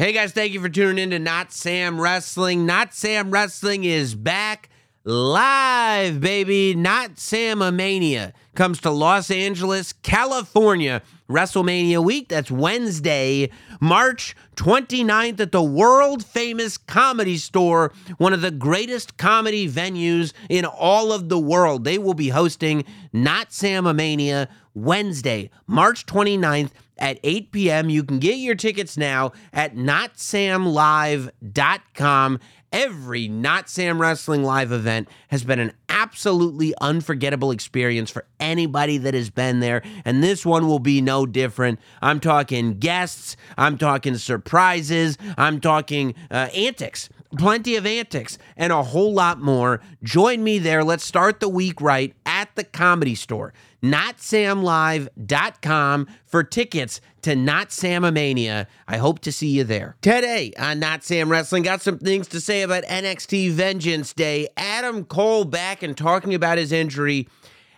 Hey guys, thank you for tuning in to Notsam Wrestling. Notsam Wrestling is back live, baby. Not Sam Mania comes to Los Angeles, California. WrestleMania week. That's Wednesday, March 29th at the world famous comedy store, one of the greatest comedy venues in all of the world. They will be hosting Not Sam Mania Wednesday, March 29th at 8 p.m. You can get your tickets now at notsamlive.com. Every Notsam Wrestling Live event has been an absolutely unforgettable experience for anybody that has been there, and this one will be no different. I'm talking guests, I'm talking surprises, I'm talking uh, antics plenty of antics and a whole lot more. Join me there. Let's start the week right at the comedy store. NotSamLive.com for tickets to Not Samamania. I hope to see you there. Today on Notsam Wrestling, got some things to say about NXT Vengeance Day. Adam Cole back and talking about his injury.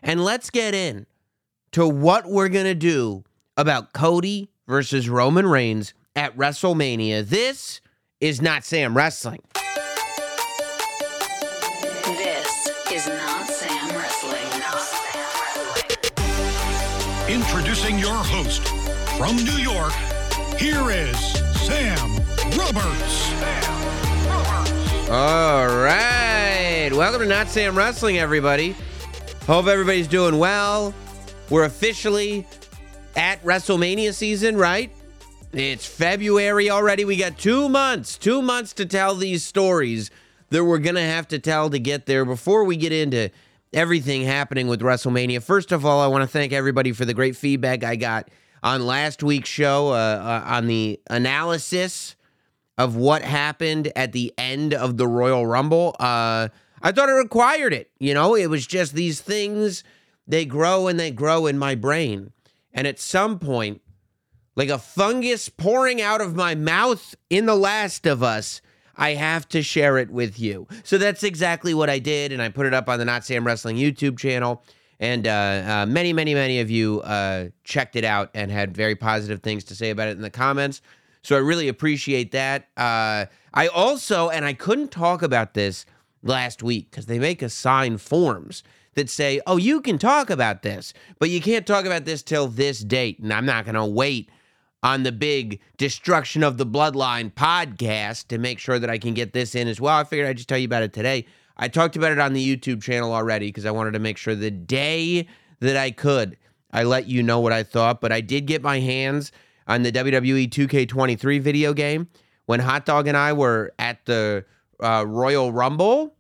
And let's get in to what we're going to do about Cody versus Roman Reigns at WrestleMania. This is Notsam Wrestling. Host from New York, here is Sam Roberts. All right. Welcome to Notsam Wrestling, everybody. Hope everybody's doing well. We're officially at WrestleMania season, right? It's February already. We got two months, two months to tell these stories that we're going to have to tell to get there. Before we get into everything happening with WrestleMania, first of all, I want to thank everybody for the great feedback I got on last week's show uh, uh, on the analysis of what happened at the end of the Royal Rumble. Uh, I thought it required it. You know, it was just these things, they grow and they grow in my brain. And at some point, like a fungus pouring out of my mouth in The Last of Us, I have to share it with you. So that's exactly what I did. And I put it up on the Notsam Wrestling YouTube channel. And uh, uh, many, many, many of you uh, checked it out and had very positive things to say about it in the comments. So I really appreciate that. Uh, I also, and I couldn't talk about this last week because they make us sign forms that say, oh, you can talk about this, but you can't talk about this till this date. And I'm not going to wait on the big Destruction of the Bloodline podcast to make sure that I can get this in as well. I figured I'd just tell you about it today. I talked about it on the YouTube channel already because I wanted to make sure the day that I could, I let you know what I thought. But I did get my hands on the WWE 2K23 video game. When Hot Dog and I were at the uh, Royal Rumble,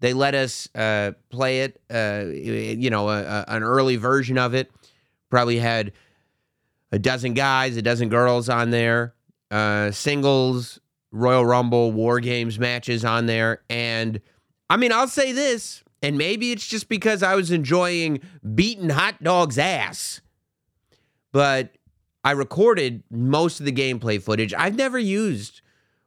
they let us uh, play it, uh, you know, a, a, an early version of it. Probably had a dozen guys, a dozen girls on there, uh, singles, Royal Rumble, War Games matches on there. And I mean, I'll say this, and maybe it's just because I was enjoying beating hot dog's ass, but I recorded most of the gameplay footage. I've never used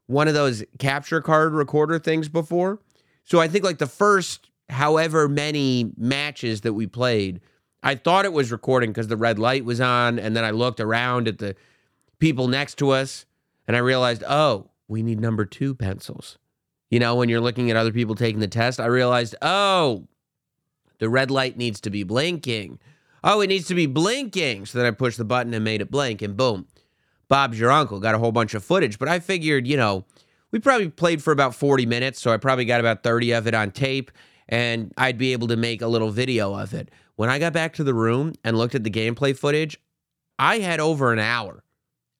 one of those capture card recorder things before. So I think like the first however many matches that we played, I thought it was recording because the red light was on. And then I looked around at the people next to us and I realized, oh, we need number two pencils. You know, when you're looking at other people taking the test, I realized, oh, the red light needs to be blinking. Oh, it needs to be blinking. So then I pushed the button and made it blink, and boom, Bob's your uncle. Got a whole bunch of footage. But I figured, you know, we probably played for about 40 minutes, so I probably got about 30 of it on tape, and I'd be able to make a little video of it. When I got back to the room and looked at the gameplay footage, I had over an hour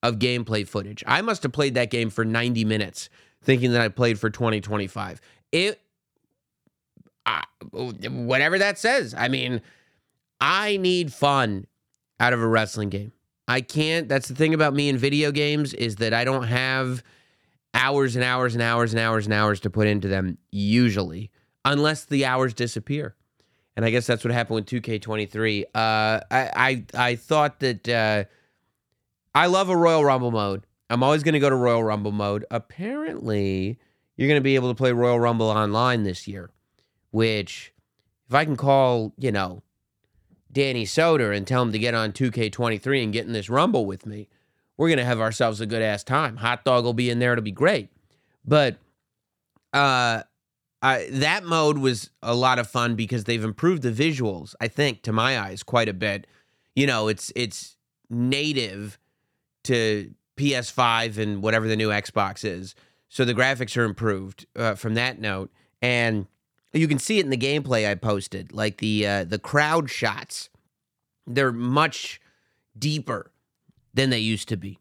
of gameplay footage. I must have played that game for 90 minutes thinking that I played for 2025. It, uh, whatever that says. I mean, I need fun out of a wrestling game. I can't. That's the thing about me in video games is that I don't have hours and hours and hours and hours and hours to put into them usually, unless the hours disappear. And I guess that's what happened with 2K23. Uh, I, I I thought that uh, I love a Royal Rumble mode. I'm always going to go to Royal Rumble mode. Apparently, you're going to be able to play Royal Rumble online this year, which if I can call, you know, Danny Soder and tell him to get on 2K23 and get in this Rumble with me, we're gonna have ourselves a good ass time. Hot dog will be in there; it'll be great. But uh, I, that mode was a lot of fun because they've improved the visuals. I think, to my eyes, quite a bit. You know, it's it's native to PS5 and whatever the new Xbox is, so the graphics are improved uh, from that note, and you can see it in the gameplay I posted. Like the uh, the crowd shots, they're much deeper than they used to be.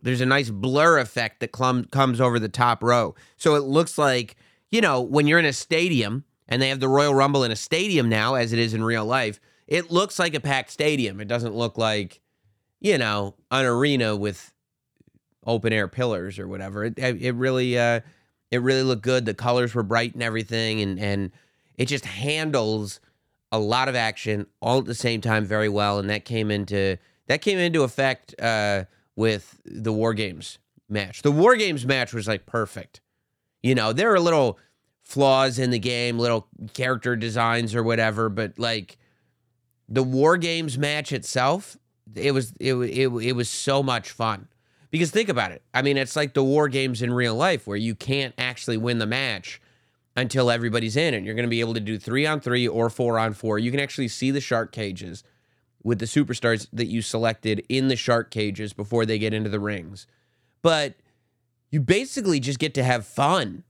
There's a nice blur effect that clum- comes over the top row. So it looks like, you know, when you're in a stadium and they have the Royal Rumble in a stadium now, as it is in real life, it looks like a packed stadium. It doesn't look like, you know, an arena with open air pillars or whatever. It, it really, uh, it really looked good. The colors were bright and everything, and and it just handles a lot of action all at the same time very well. And that came into that came into effect uh, with the War Games match. The War Games match was like perfect. You know, there are a little flaws in the game, little character designs or whatever, but like the War Games match itself, it was it it, it was so much fun. Because think about it. I mean, it's like the War Games in real life where you can't actually win the match until everybody's in and you're going to be able to do 3 on 3 or 4 on 4. You can actually see the shark cages with the superstars that you selected in the shark cages before they get into the rings. But you basically just get to have fun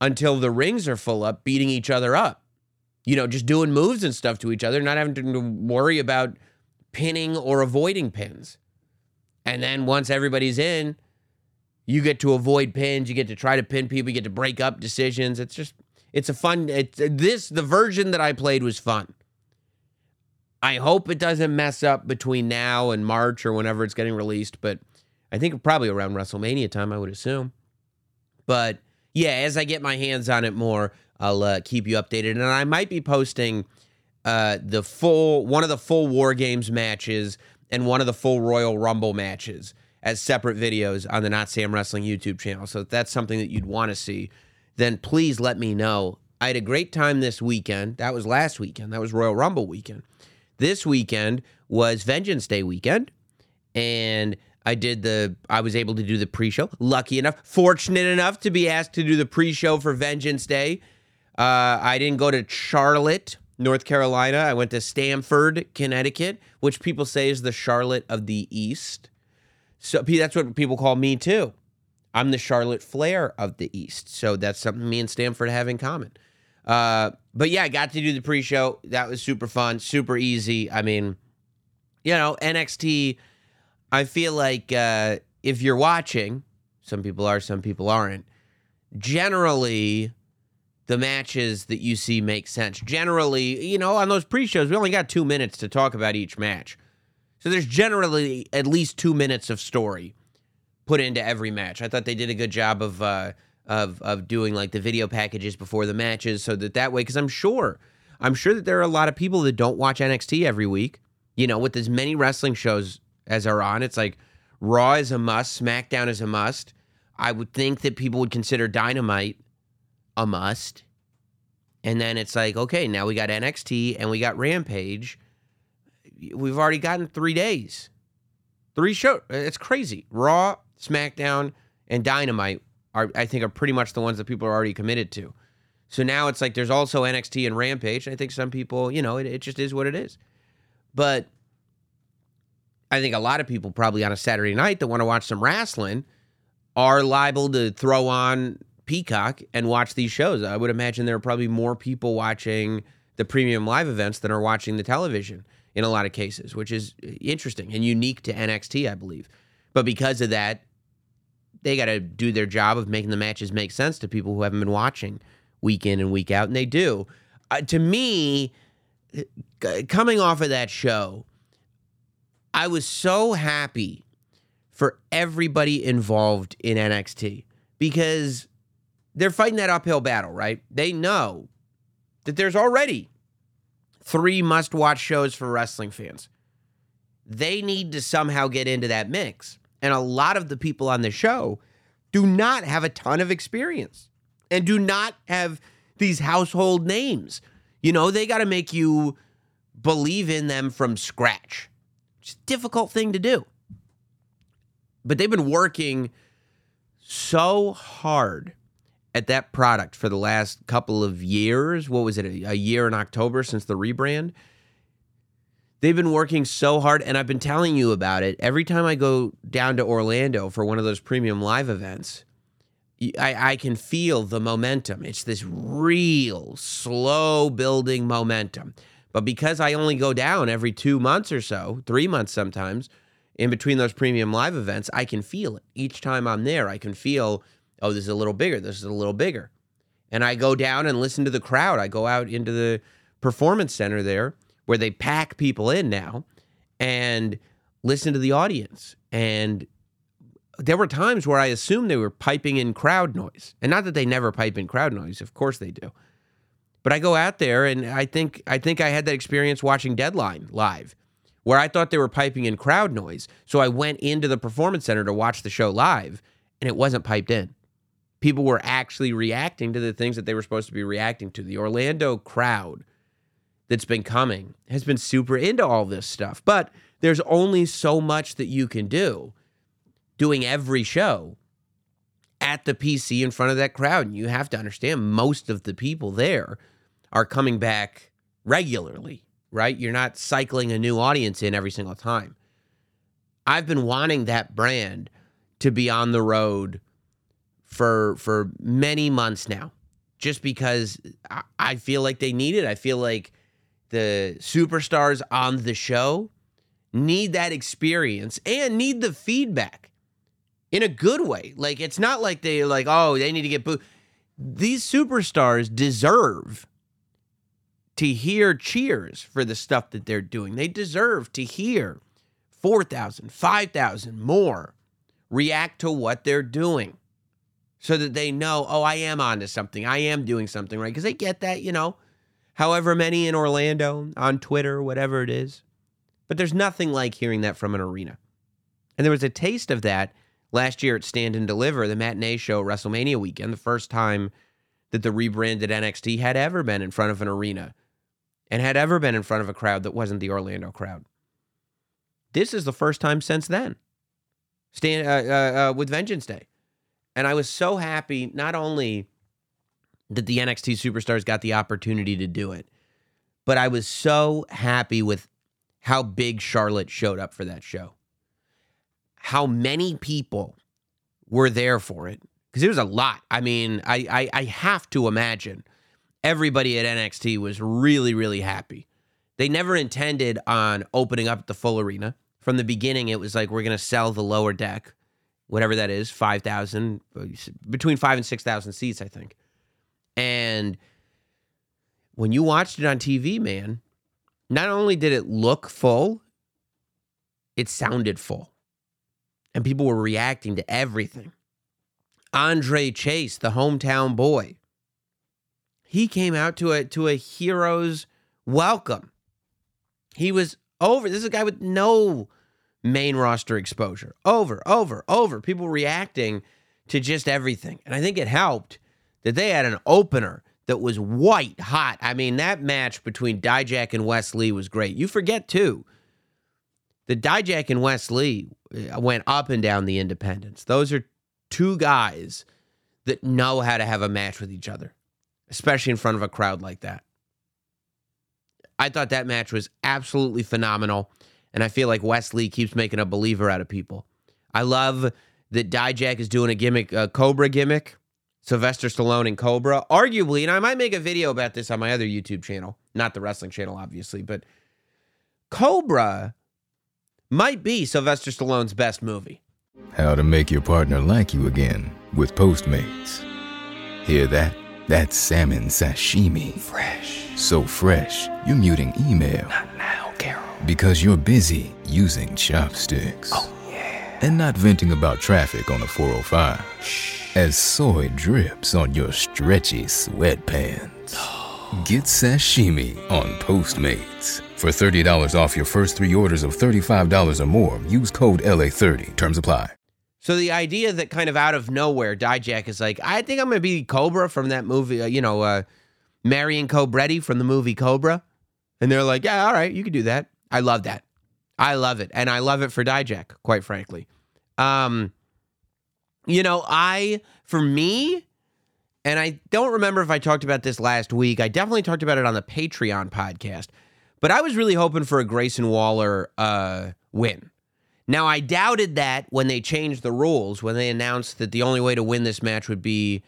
until the rings are full up, beating each other up. You know, just doing moves and stuff to each other, not having to worry about pinning or avoiding pins. And then once everybody's in, you get to avoid pins, you get to try to pin people, you get to break up decisions. It's just it's a fun it's this the version that I played was fun. I hope it doesn't mess up between now and March or whenever it's getting released, but I think probably around WrestleMania time, I would assume. But yeah, as I get my hands on it more, I'll uh, keep you updated, and I might be posting uh, the full one of the full War Games matches and one of the full Royal Rumble matches as separate videos on the Notsam Wrestling YouTube channel. So if that's something that you'd want to see, then please let me know. I had a great time this weekend. That was last weekend. That was Royal Rumble weekend. This weekend was Vengeance Day weekend, and I did the. I was able to do the pre-show. Lucky enough, fortunate enough to be asked to do the pre-show for Vengeance Day. Uh, I didn't go to Charlotte, North Carolina. I went to Stamford, Connecticut, which people say is the Charlotte of the East. So that's what people call me too. I'm the Charlotte Flair of the East. So that's something me and Stamford have in common. Uh, but yeah, I got to do the pre-show. That was super fun, super easy. I mean, you know, NXT. I feel like uh, if you're watching, some people are, some people aren't. Generally, the matches that you see make sense. Generally, you know, on those pre-shows, we only got two minutes to talk about each match. So there's generally at least two minutes of story put into every match. I thought they did a good job of uh, of of doing like the video packages before the matches, so that that way, because I'm sure, I'm sure that there are a lot of people that don't watch NXT every week. You know, with as many wrestling shows as are on, it's like Raw is a must, SmackDown is a must. I would think that people would consider Dynamite a must. And then it's like, okay, now we got NXT and we got Rampage. We've already gotten three days. Three shows. It's crazy. Raw, SmackDown, and Dynamite are, I think, are pretty much the ones that people are already committed to. So now it's like there's also NXT and Rampage. And I think some people, you know, it, it just is what it is. But I think a lot of people probably on a Saturday night that want to watch some wrestling are liable to throw on Peacock and watch these shows. I would imagine there are probably more people watching the premium live events than are watching the television in a lot of cases, which is interesting and unique to NXT, I believe. But because of that, they got to do their job of making the matches make sense to people who haven't been watching week in and week out, and they do. Uh, to me, coming off of that show, I was so happy for everybody involved in NXT because they're fighting that uphill battle, right? They know that there's already three must watch shows for wrestling fans. They need to somehow get into that mix. And a lot of the people on the show do not have a ton of experience and do not have these household names. You know, they got to make you believe in them from scratch. Difficult thing to do. But they've been working so hard at that product for the last couple of years. What was it, a, year in October since the rebrand? They've been working so hard, and I've been telling you about it. Every time I go down to Orlando for one of those premium live events, I can feel the momentum. It's this real slow building momentum. But because I only go down every two months or so, three months sometimes, in between those premium live events, I can feel it. Each time I'm there, I can feel, oh, this is a little bigger, this is a little bigger. And I go down and listen to the crowd. I go out into the performance center there where they pack people in now and listen to the audience. And there were times where I assumed they were piping in crowd noise. And not that they never pipe in crowd noise, of course they do. But I go out there and I think I think I had that experience watching Deadline live where I thought they were piping in crowd noise. So I went into the performance center to watch the show live and it wasn't piped in. People were actually reacting to the things that they were supposed to be reacting to. The Orlando crowd that's been coming has been super into all this stuff. But there's only so much that you can do doing every show at the PC in front of that crowd. And you have to understand most of the people there are coming back regularly, right? You're not cycling a new audience in every single time. I've been wanting that brand to be on the road for for many months now just because I- I feel like they need it. I feel like the superstars on the show need that experience and need the feedback in a good way. Like it's not like they like, oh, they need to get booed. These superstars deserve to hear cheers for the stuff that they're doing. They deserve to hear 4,000, 5,000 more react to what they're doing so that they know, oh, I am onto something. I am doing something right. Because they get that, you know, however many in Orlando, on Twitter, whatever it is. But there's nothing like hearing that from an arena. And there was a taste of that last year at Stand and Deliver, the matinee show, WrestleMania weekend, the first time that the rebranded NXT had ever been in front of an arena and had ever been in front of a crowd that wasn't the Orlando crowd. This is the first time since then, stand uh, uh, uh, with Vengeance Day, and I was so happy not only that the NXT superstars got the opportunity to do it, but I was so happy with how big Charlotte showed up for that show. How many people were there for it? Because it was a lot. I mean, I, I I have to imagine everybody at NXT was really, really happy. They never intended on opening up the full arena. From the beginning, it was like we're gonna sell the lower deck, whatever that is, five thousand, between five and six thousand seats, I think. And when you watched it on TV, man, not only did it look full, it sounded full. And people were reacting to everything. Andre Chase, the hometown boy, he came out to a to a hero's welcome. He was over. This is a guy with no main roster exposure. Over, over, over. People reacting to just everything. And I think it helped that they had an opener that was white hot. I mean, that match between Dijak and Wes Lee was great. You forget too, the Dijak and Wes Lee uh, went up and down the independents. Those are two guys that know how to have a match with each other, especially in front of a crowd like that. I thought that match was absolutely phenomenal, and I feel like Wes Lee keeps making a believer out of people. I love that Dijak is doing a gimmick, a Cobra gimmick. Sylvester Stallone and Cobra, arguably, and I might make a video about this on my other YouTube channel, not the wrestling channel, obviously, but Cobra might be Sylvester Stallone's best movie. How to make your partner like you again with Postmates. Hear that? That's salmon sashimi. Fresh. So fresh, you're muting email. Not now, Carol. Because you're busy using chopsticks. Oh, yeah. And not venting about traffic on the 405. Shh. As soy drips on your stretchy sweatpants. Get sashimi on Postmates. For $30 off your first three orders of $35 or more, use code LA30. Terms apply. So the idea that kind of out of nowhere, Dijak is like, I think I'm going to be Cobra from that movie, uh, you know, uh, Marion Cobretti from the movie Cobra. And they're like, yeah, all right, you can do that. I love that. I love it. And I love it for Dijak, quite frankly. Um, you know, I for me, and I don't remember if I talked about this last week. I definitely talked about it on the Patreon podcast, but I was really hoping for a Grayson Waller uh, win. Now, I doubted that when they changed the rules, when they announced that the only way to win this match would be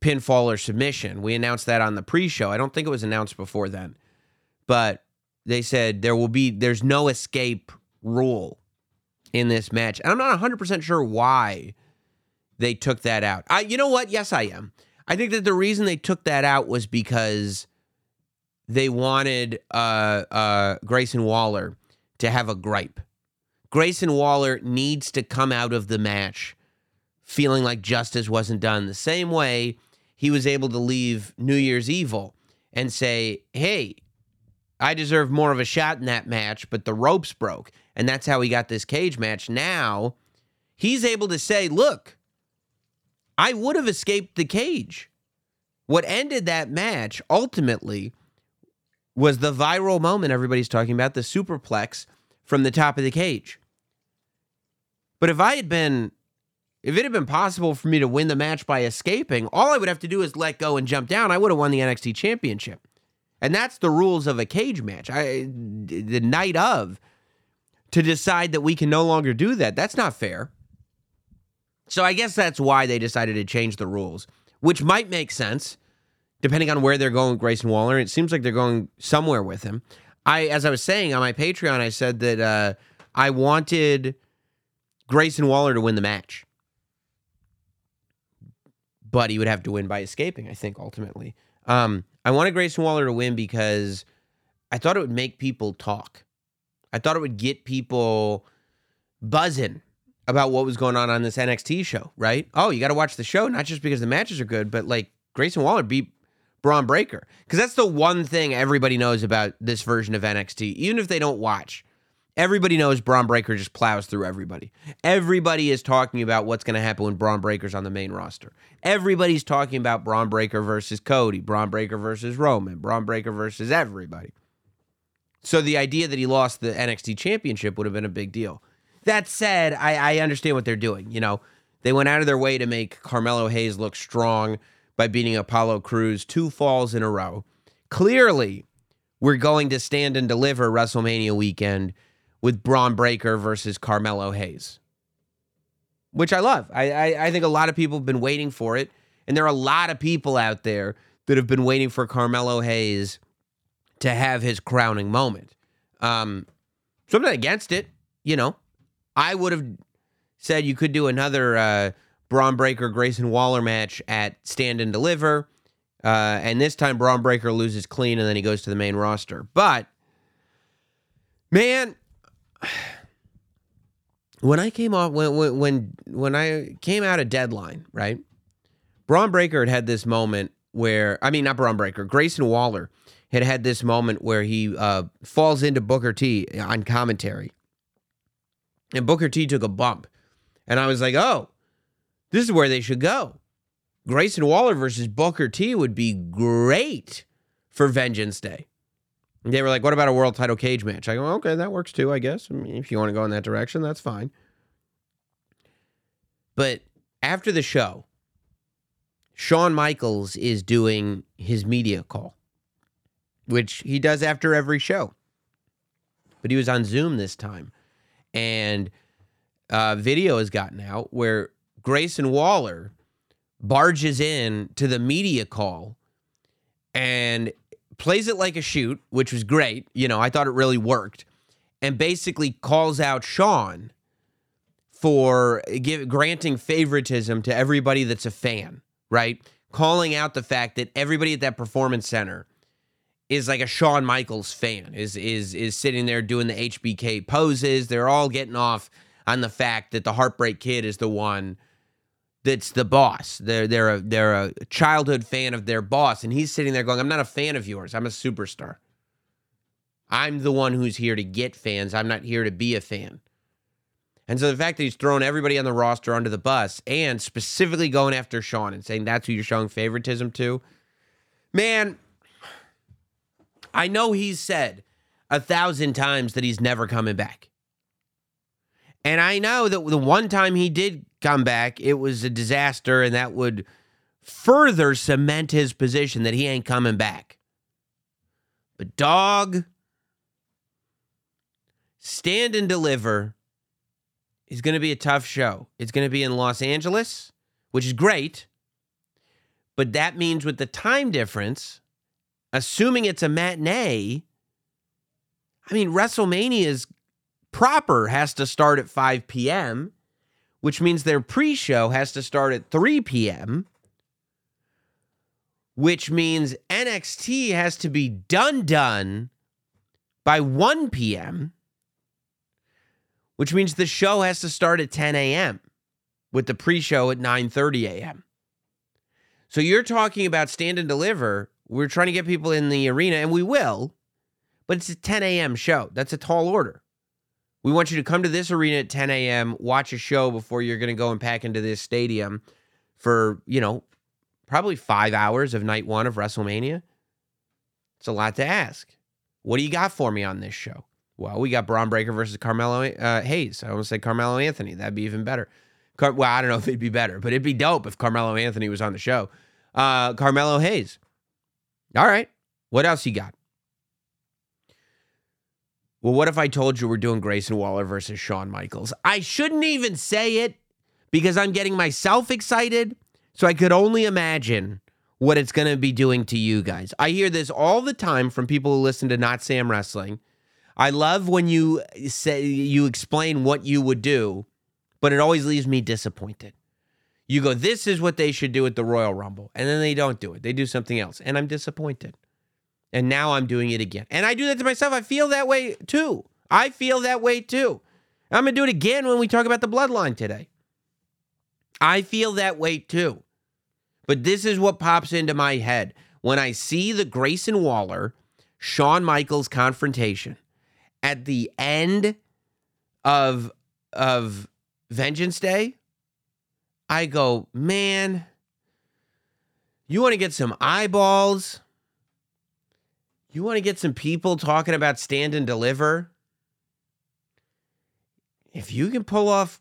pinfall or submission. We announced that on the pre-show. I don't think it was announced before then. But they said there will be there's no escape rule in this match. And I'm not 100% sure why they took that out. I you know what? Yes, I am. I think that the reason they took that out was because they wanted uh uh Grayson Waller to have a gripe. Grayson Waller needs to come out of the match feeling like justice wasn't done the same way he was able to leave New Year's Evil and say, "Hey, I deserve more of a shot in that match, but the ropes broke." And that's how he got this cage match. Now, he's able to say, "Look, I would have escaped the cage." What ended that match ultimately was the viral moment everybody's talking about, the superplex from the top of the cage. But if I had been, if it had been possible for me to win the match by escaping, all I would have to do is let go and jump down. I would have won the NXT championship. And that's the rules of a cage match. I, the night of, to decide that we can no longer do that, that's not fair. So I guess that's why they decided to change the rules, which might make sense depending on where they're going Grayson Waller. It seems like they're going somewhere with him. I, as I was saying on my Patreon, I said that uh, I wanted Grayson Waller to win the match, but he would have to win by escaping. I think ultimately, um, I wanted Grayson Waller to win because I thought it would make people talk. I thought it would get people buzzing about what was going on on this NXT show. Right? Oh, you got to watch the show not just because the matches are good, but like Grayson Waller beat Bron Breakker. Because that's the one thing everybody knows about this version of NXT, even if they don't watch. Everybody knows Bron Breakker just plows through everybody. Everybody is talking about what's going to happen when Bron Breakker's on the main roster. Everybody's talking about Bron Breakker versus Cody, Bron Breakker versus Roman, Bron Breakker versus everybody. So the idea that he lost the NXT championship would have been a big deal. That said, I, I understand what they're doing. You know, they went out of their way to make Carmelo Hayes look strong by beating Apollo Crews two falls in a row. Clearly, we're going to stand and deliver WrestleMania weekend with Bron Breakker versus Carmelo Hayes, which I love. I, I, I think a lot of people have been waiting for it, and there are a lot of people out there that have been waiting for Carmelo Hayes to have his crowning moment. Um, so I'm not against it. You know, I would have said you could do another uh, Bron Breakker Grayson Waller match at Stand and Deliver. Uh, and this time Bron Breakker loses clean and then he goes to the main roster. But man, when I came off when when when I came out of deadline, right? Bron Breakker had had this moment where I mean not Bron Breakker, Grayson Waller had had this moment where he uh, falls into Booker T on commentary, and Booker T took a bump, and I was like, oh, this is where they should go. Grayson Waller versus Booker T would be great for Vengeance Day. They were like, what about a world title cage match? I go, okay, that works too, I guess. I mean, if you want to go in that direction, that's fine. But after the show, Shawn Michaels is doing his media call, which he does after every show. But he was on Zoom this time. And uh, video has gotten out where Grayson Waller barges in to the media call and plays it like a shoot, which was great. You know, I thought it really worked. And basically calls out Shawn for give, granting favoritism to everybody that's a fan, right? Calling out the fact that everybody at that performance center is like a Shawn Michaels fan, is is is sitting there doing the HBK poses. They're all getting off on the fact that the Heartbreak Kid is the one that's the boss. They're they're a they're a childhood fan of their boss, and he's sitting there going, "I'm not a fan of yours. I'm a superstar. I'm the one who's here to get fans. I'm not here to be a fan." And so the fact that he's throwing everybody on the roster under the bus and specifically going after Shawn and saying that's who you're showing favoritism to, man, I know he's said a thousand times that he's never coming back. And I know that the one time he did come back, it was a disaster, and that would further cement his position that he ain't coming back. But, dog, stand and deliver is going to be a tough show. It's going to be in Los Angeles, which is great. But that means with the time difference, assuming it's a matinee, I mean, WrestleMania's proper has to start at 5 p.m., which means their pre show has to start at 3 p.m., which means NXT has to be done, done by 1 p.m., which means the show has to start at 10 a.m. with the pre-show at 9:30 a.m. So you're talking about stand and deliver. We're trying to get people in the arena, and we will, but it's a 10 a.m. show. That's a tall order. We want you to come to this arena at 10 a.m., watch a show before you're going to go and pack into this stadium for, you know, probably five hours of night one of WrestleMania. It's a lot to ask. What do you got for me on this show? Well, we got Bron Breakker versus Carmelo uh, Hayes. I almost say Carmelo Anthony. That'd be even better. Car- well, I don't know if it'd be better, but it'd be dope if Carmelo Anthony was on the show. Uh, Carmelo Hayes. All right. What else you got? Well, what if I told you we're doing Grayson Waller versus Shawn Michaels? I shouldn't even say it because I'm getting myself excited. So I could only imagine what it's going to be doing to you guys. I hear this all the time from people who listen to Notsam Wrestling. I love when you say you explain what you would do, but it always leaves me disappointed. You go, this is what they should do at the Royal Rumble, and then they don't do it. They do something else, and I'm disappointed. And now I'm doing it again. And I do that to myself. I feel that way too. I feel that way too. I'm going to do it again when we talk about the bloodline today. I feel that way too. But this is what pops into my head when I see the Grayson Waller Shawn Michaels confrontation at the end of of Vengeance Day. I go, man, you want to get some eyeballs? You want to get some people talking about stand and deliver? If you can pull off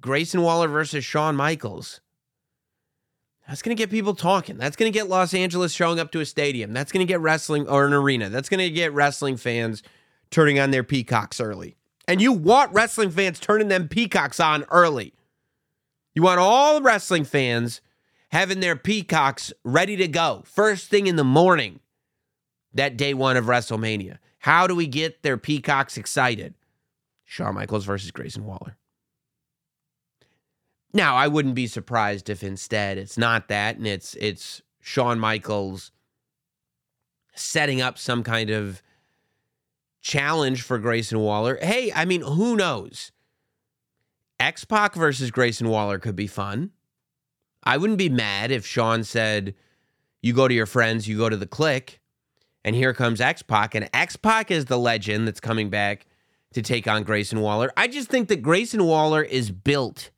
Grayson Waller versus Shawn Michaels, that's going to get people talking. That's going to get Los Angeles showing up to a stadium. That's going to get wrestling or an arena. That's going to get wrestling fans turning on their peacocks early. And you want wrestling fans turning them peacocks on early. You want all wrestling fans having their peacocks ready to go first thing in the morning that day one of WrestleMania. How do we get their peacocks excited? Shawn Michaels versus Grayson Waller. Now, I wouldn't be surprised if instead it's not that and it's it's Shawn Michaels setting up some kind of challenge for Grayson Waller. Hey, I mean, who knows? X Pac versus Grayson Waller could be fun. I wouldn't be mad if Shawn said, You go to your friends, you go to the Kliq, and here comes X Pac. And X Pac is the legend that's coming back to take on Grayson Waller. I just think that Grayson Waller is built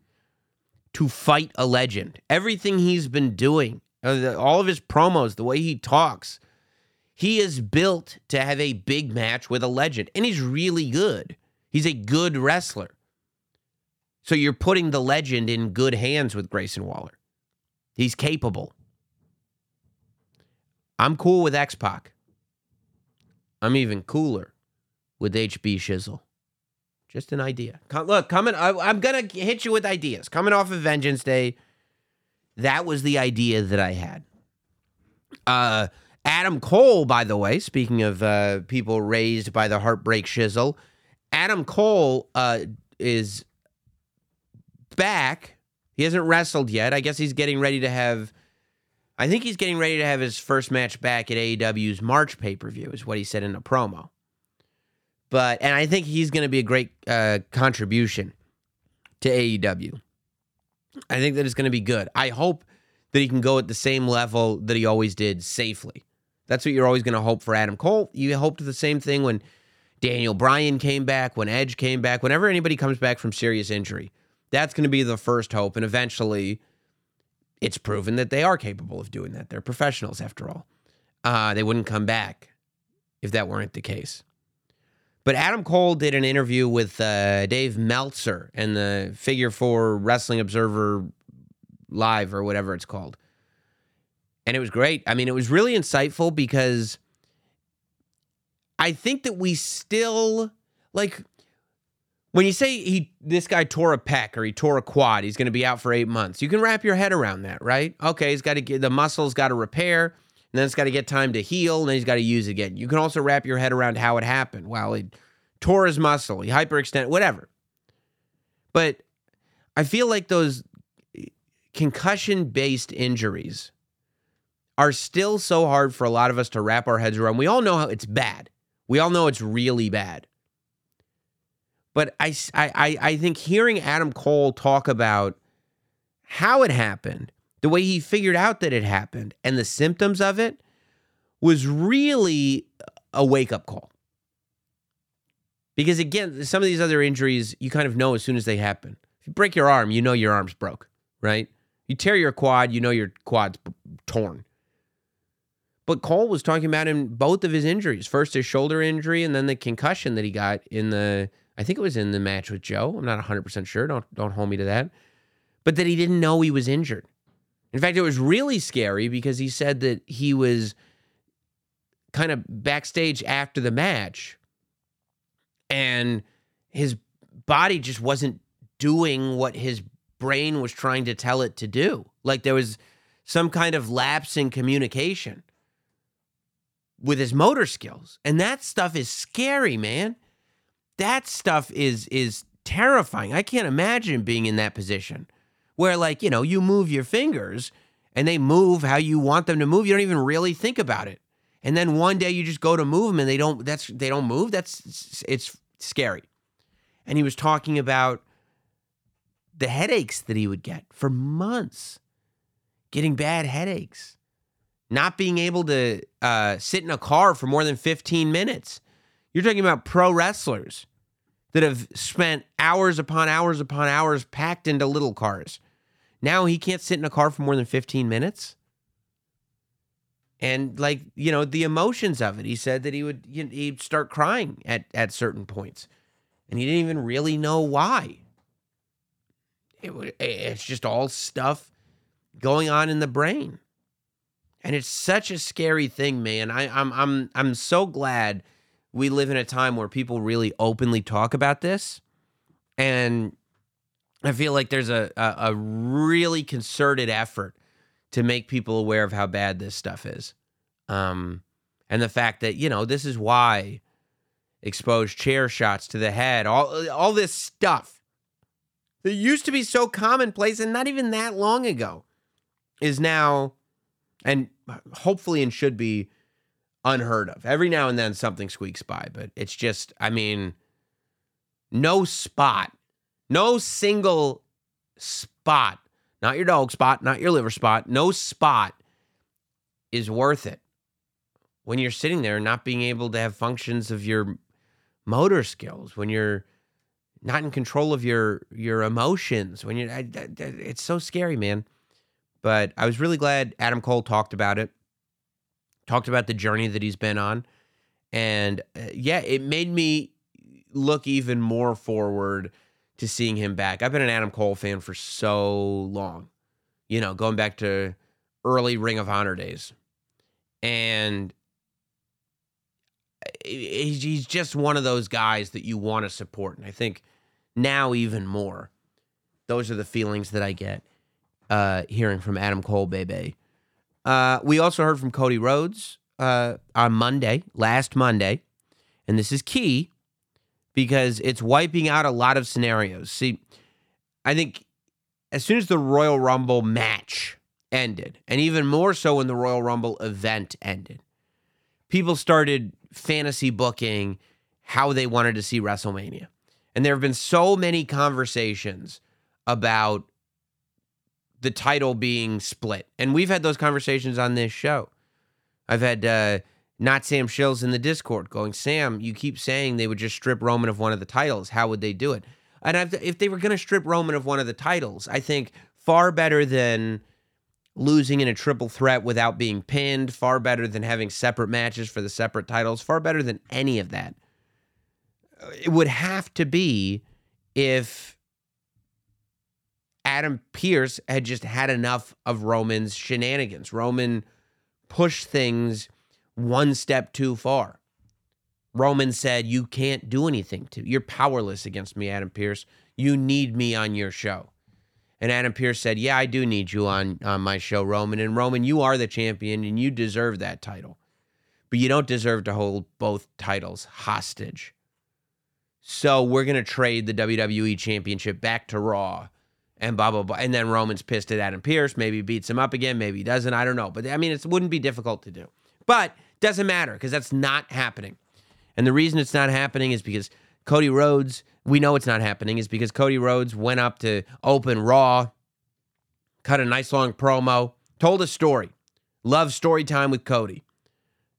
to fight a legend. Everything he's been doing, uh, all of his promos, the way he talks, he is built to have a big match with a legend, and he's really good. He's a good wrestler. So you're putting the legend in good hands with Grayson Waller. He's capable. I'm cool with X Pac. I'm even cooler with HB Shizzle. Just an idea. Look, coming. I, I'm gonna hit you with ideas. Coming off of Vengeance Day, that was the idea that I had. Uh, Adam Cole, by the way, speaking of uh, people raised by the heartbreak shizzle, Adam Cole uh, is back. He hasn't wrestled yet. I guess he's getting ready to have. I think he's getting ready to have his first match back at AEW's March pay per view, is what he said in a promo. But and I think he's going to be a great uh, contribution to AEW. I think that it's going to be good. I hope that he can go at the same level that he always did safely. That's what you're always going to hope for Adam Cole. You hoped the same thing when Daniel Bryan came back, when Edge came back, whenever anybody comes back from serious injury. That's going to be the first hope. And eventually, it's proven that they are capable of doing that. They're professionals, after all. Uh, they wouldn't come back if that weren't the case. But Adam Cole did an interview with uh, Dave Meltzer and the Figure Four Wrestling Observer Live or whatever it's called. And it was great. I mean, it was really insightful because I think that we still like when you say he this guy tore a pec or he tore a quad, he's going to be out for eight months. You can wrap your head around that, right? Okay, he's got to get the muscle's got to repair, and then it's got to get time to heal, and then he's got to use again. You can also wrap your head around how it happened. Well, he tore his muscle, he hyperextended, whatever. But I feel like those eh, concussion based injuries are still so hard for a lot of us to wrap our heads around. We all know how it's bad. We all know it's really bad. But I, I, I think hearing Adam Cole talk about how it happened, the way he figured out that it happened, and the symptoms of it was really a wake up call. Because again, some of these other injuries, you kind of know as soon as they happen. If you break your arm, you know your arm's broke, right? You tear your quad, you know your quad's torn. But Cole was talking about in both of his injuries. First his shoulder injury and then the concussion that he got in the I think it was in the match with Joe. I'm not 100% sure. Don't don't hold me to that. But that he didn't know he was injured. In fact, it was really scary because he said that he was kind of backstage after the match and his body just wasn't doing what his brain was trying to tell it to do. Like there was some kind of lapse in communication with his motor skills. And that stuff is scary, man. That stuff is is terrifying. I can't imagine being in that position where like, you know, you move your fingers and they move how you want them to move. You don't even really think about it. And then one day you just go to move them and they don't that's they don't move. That's it's scary. And he was talking about the headaches that he would get for months, getting bad headaches, not being able to uh, sit in a car for more than 15 minutes. You're talking about pro wrestlers that have spent hours upon hours upon hours packed into little cars. Now he can't sit in a car for more than 15 minutes. And like, you know, the emotions of it. He said that he would he'd start crying at at certain points. And he didn't even really know why. It, it's just all stuff going on in the brain. And it's such a scary thing, man. I, I'm I'm I'm so glad we live in a time where people really openly talk about this. And I feel like there's a, a, a really concerted effort to make people aware of how bad this stuff is. Um, and the fact that, you know, this is why exposed chair shots to the head, all all this stuff that used to be so commonplace and not even that long ago is now and hopefully and should be unheard of. Every now and then something squeaks by, but it's just I mean no spot, no single spot, not your dog spot, not your liver spot, no spot is worth it when you're sitting there not being able to have functions of your motor skills, when you're not in control of your your emotions, when you're it's so scary, man. But I was really glad Adam Cole talked about it, talked about the journey that he's been on, and uh, yeah, it made me look even more forward to seeing him back. I've been an Adam Cole fan for so long, you know, going back to early Ring of Honor days, and he's just one of those guys that you want to support. And I think now even more, those are the feelings that I get uh, hearing from Adam Cole, baby. Uh, we also heard from Cody Rhodes uh, on Monday, last Monday, and this is key because it's wiping out a lot of scenarios. See, I think as soon as the Royal Rumble match ended, and even more so when the Royal Rumble event ended, people started fantasy booking how they wanted to see WrestleMania. And there have been so many conversations about the title being split. And we've had those conversations on this show. I've had uh, Notsam Shills in the Discord going, Sam, you keep saying they would just strip Roman of one of the titles. How would they do it? And I've, if they were going to strip Roman of one of the titles, I think far better than losing in a triple threat without being pinned, far better than having separate matches for the separate titles, far better than any of that. it would have to be if Adam Pearce had just had enough of Roman's shenanigans. Roman pushed things one step too far. Roman said, You can't do anything to you're powerless against me, Adam Pearce. You need me on your show. And Adam Pearce said, Yeah, I do need you on, on my show, Roman. And Roman, you are the champion and you deserve that title. But you don't deserve to hold both titles hostage. So we're going to trade the WWE championship back to Raw and blah, blah, blah. And then Roman's pissed at Adam Pearce. Maybe beats him up again. Maybe he doesn't. I don't know. But I mean, it wouldn't be difficult to do. But doesn't matter because that's not happening. And the reason it's not happening is because Cody Rhodes, we know it's not happening, is because Cody Rhodes went up to open Raw, cut a nice long promo, told a story. Love story time with Cody.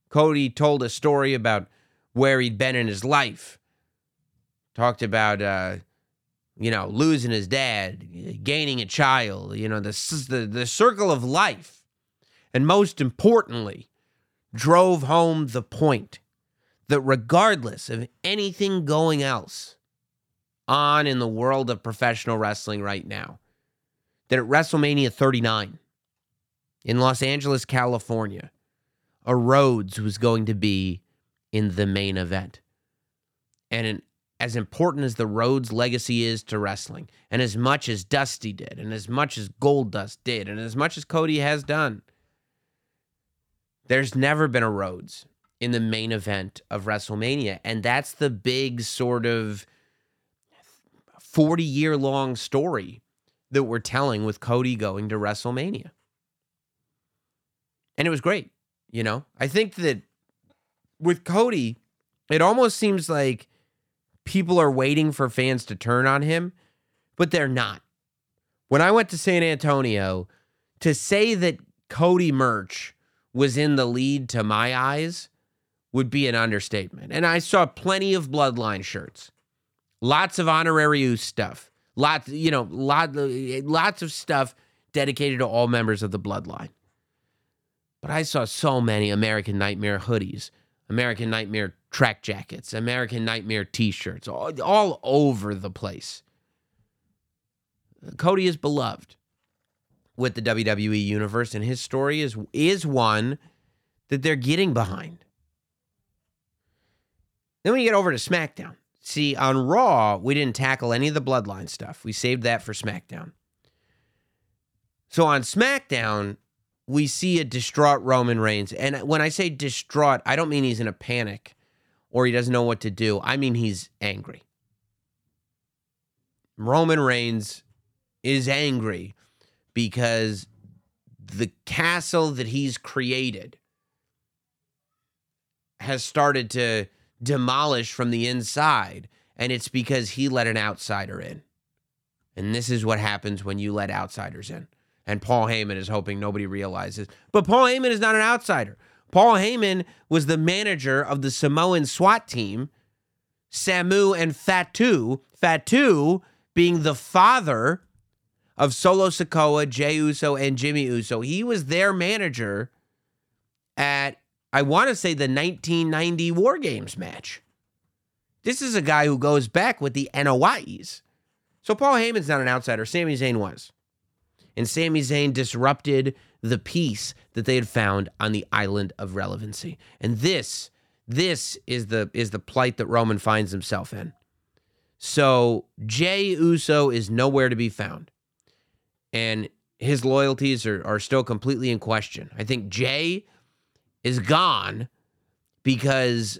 Cody told a story about where he'd been in his life. Talked about, uh, you know, losing his dad, gaining a child, you know, the, the, the circle of life. And most importantly, drove home the point that regardless of anything going else on in the world of professional wrestling right now, that at WrestleMania 39 in Los Angeles, California, a Rhodes was going to be in the main event. And an, as important as the Rhodes legacy is to wrestling, and as much as Dusty did, and as much as Goldust did, and as much as Cody has done, there's never been a Rhodes in the main event of WrestleMania. And that's the big sort of 40 year long story that we're telling with Cody going to WrestleMania. And it was great. You know, I think that with Cody, it almost seems like people are waiting for fans to turn on him, but they're not. When I went to San Antonio, to say that Cody merch was in the lead to my eyes would be an understatement. And I saw plenty of bloodline shirts, lots of honorary stuff, lots, you know, lot, lots of stuff dedicated to all members of the bloodline. But I saw so many American Nightmare hoodies, American Nightmare track jackets, American Nightmare t-shirts, all, all over the place. Cody is beloved with the WWE universe, and his story is is one that they're getting behind. Then we get over to SmackDown. See, on Raw, we didn't tackle any of the bloodline stuff. We saved that for SmackDown. So on SmackDown, we see a distraught Roman Reigns. And when I say distraught, I don't mean he's in a panic or he doesn't know what to do. I mean he's angry. Roman Reigns is angry because the castle that he's created has started to demolish from the inside. And it's because he let an outsider in. And this is what happens when you let outsiders in. And Paul Heyman is hoping nobody realizes. But Paul Heyman is not an outsider. Paul Heyman was the manager of the Samoan SWAT team, Samu and Fatu. Fatu being the father of Solo Sikoa, Jey Uso, and Jimmy Uso. He was their manager at I want to say the 1990 War Games match. This is a guy who goes back with the Anoa'is. So Paul Heyman's not an outsider. Sami Zayn was. And Sami Zayn disrupted the peace that they had found on the island of relevancy. And this, this is the is the plight that Roman finds himself in. So Jey Uso is nowhere to be found. And his loyalties are, are still completely in question. I think Jey is gone because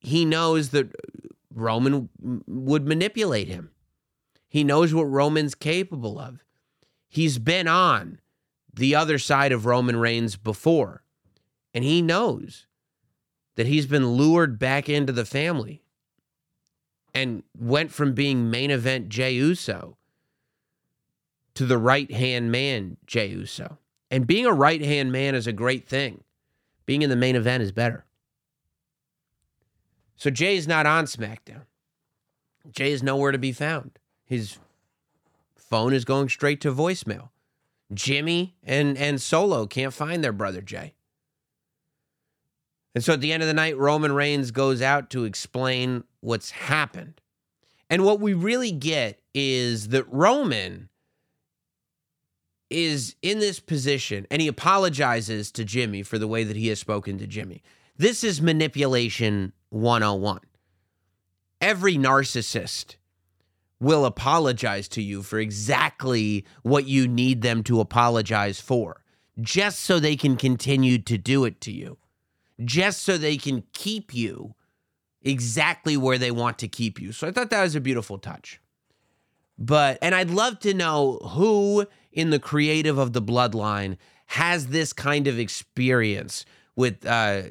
he knows that Roman would manipulate him. He knows what Roman's capable of. He's been on the other side of Roman Reigns before, and he knows that he's been lured back into the family and went from being main event Jey Uso to the right hand man Jey Uso. And being a right hand man is a great thing. Being in the main event is better. So Jey's not on SmackDown. Jey is nowhere to be found. His phone is going straight to voicemail. Jimmy and, and Solo can't find their brother Jey. And so at the end of the night, Roman Reigns goes out to explain what's happened. And what we really get is that Roman is in this position and he apologizes to Jimmy for the way that he has spoken to Jimmy. This is manipulation 101. Every narcissist will apologize to you for exactly what you need them to apologize for, just so they can continue to do it to you, just so they can keep you exactly where they want to keep you. So I thought that was a beautiful touch. But, and I'd love to know who in the creative of the bloodline has this kind of experience with uh,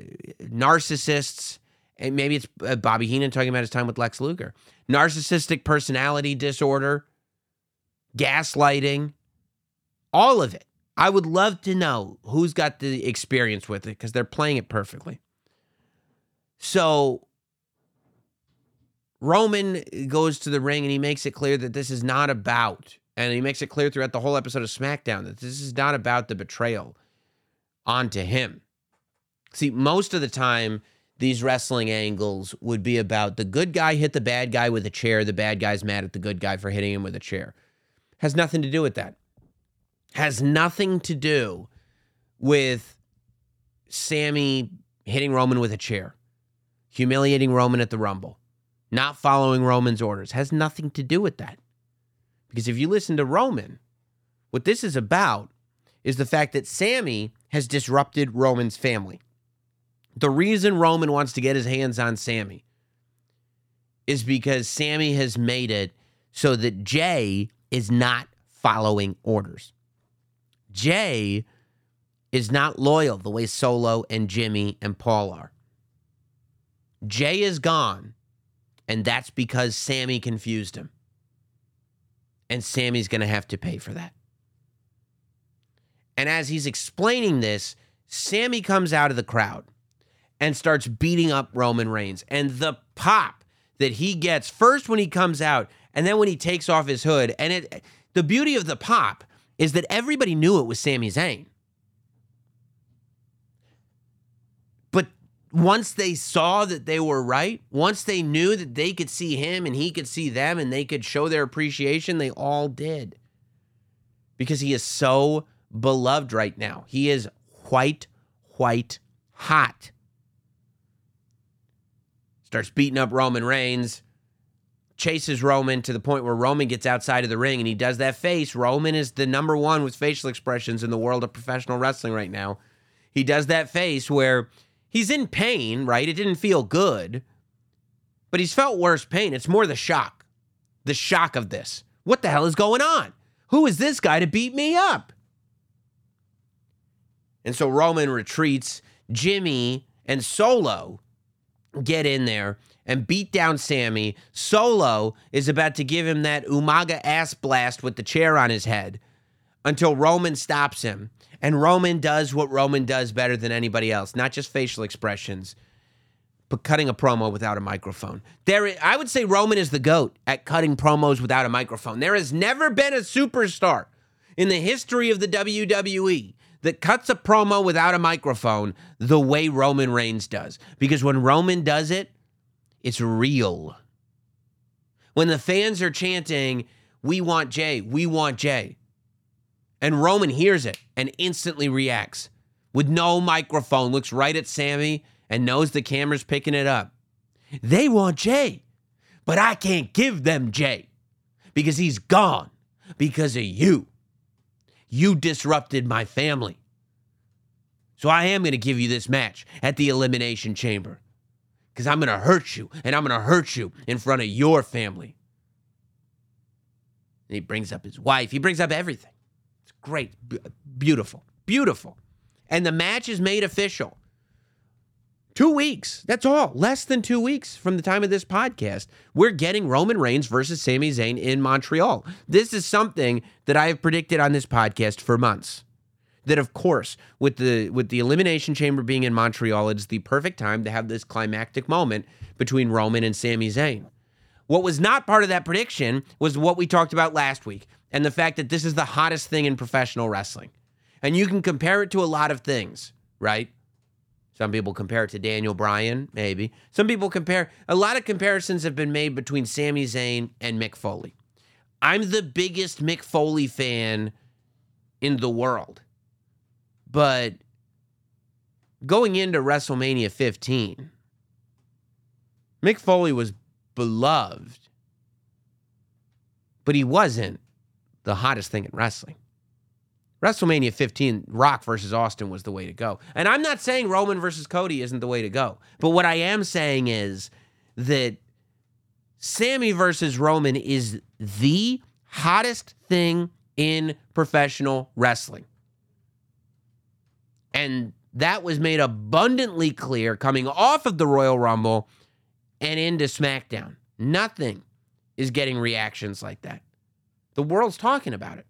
narcissists. And maybe it's uh, Bobby Heenan talking about his time with Lex Luger. Narcissistic personality disorder, gaslighting, all of it. I would love to know who's got the experience with it because they're playing it perfectly. So Roman goes to the ring and he makes it clear that this is not about, and he makes it clear throughout the whole episode of SmackDown that this is not about the betrayal onto him. See, most of the time, these wrestling angles would be about the good guy hit the bad guy with a chair, the bad guy's mad at the good guy for hitting him with a chair. Has nothing to do with that. Has nothing to do with Sami hitting Roman with a chair, humiliating Roman at the Rumble not following Roman's orders has nothing to do with that. Because if you listen to Roman, what this is about is the fact that Sami has disrupted Roman's family. The reason Roman wants to get his hands on Sami is because Sami has made it so that Jey is not following orders. Jey is not loyal the way Solo and Jimmy and Paul are. Jey is gone and that's because Sami confused him. And Sami's going to have to pay for that. And as he's explaining this, Sami comes out of the crowd and starts beating up Roman Reigns. And the pop that he gets first when he comes out and then when he takes off his hood. And it the beauty of the pop is that everybody knew it was Sami Zayn. But once they saw that they were right, once they knew that they could see him and he could see them and they could show their appreciation, they all did. Because he is so beloved right now. He is white, white hot. Starts beating up Roman Reigns, chases Roman to the point where Roman gets outside of the ring and he does that face. Roman is the number one with facial expressions in the world of professional wrestling right now. He does that face where He's in pain, right? It didn't feel good, but he's felt worse pain. It's more the shock, the shock of this. What the hell is going on? Who is this guy to beat me up? And so Roman retreats. Jimmy and Solo get in there and beat down Sami. Solo is about to give him that Umaga ass blast with the chair on his head until Roman stops him and Roman does what Roman does better than anybody else, not just facial expressions, but cutting a promo without a microphone. There, I would say Roman is the GOAT at cutting promos without a microphone. There has never been a superstar in the history of the WWE that cuts a promo without a microphone the way Roman Reigns does. Because when Roman does it, it's real. When the fans are chanting, We want Jey, we want Jey, and Roman hears it and instantly reacts with no microphone, looks right at Sami and knows the camera's picking it up. They want Jey, but I can't give them Jey because he's gone because of you. You disrupted my family. So I am going to give you this match at the Elimination Chamber because I'm going to hurt you and I'm going to hurt you in front of your family. And he brings up his wife, he brings up everything It's great, B- beautiful, beautiful. And the match is made official. Two weeks. That's all. Less than two weeks from the time of this podcast. We're getting Roman Reigns versus Sami Zayn in Montreal. This is something that I have predicted on this podcast for months. That of course, with the with the elimination chamber being in Montreal, it's the perfect time to have this climactic moment between Roman and Sami Zayn. What was not part of that prediction was what we talked about last week and the fact that this is the hottest thing in professional wrestling. And you can compare it to a lot of things, right? Some people compare it to Daniel Bryan, maybe. Some people compare, a lot of comparisons have been made between Sami Zayn and Mick Foley. I'm the biggest Mick Foley fan in the world. But going into WrestleMania 15, Mick Foley was beloved, but he wasn't the hottest thing in wrestling. WrestleMania 15, Rock versus Austin was the way to go. And I'm not saying Roman versus Cody isn't the way to go. But what I am saying is that Sami versus Roman is the hottest thing in professional wrestling. And that was made abundantly clear coming off of the Royal Rumble and into SmackDown. Nothing is getting reactions like that. The world's talking about it.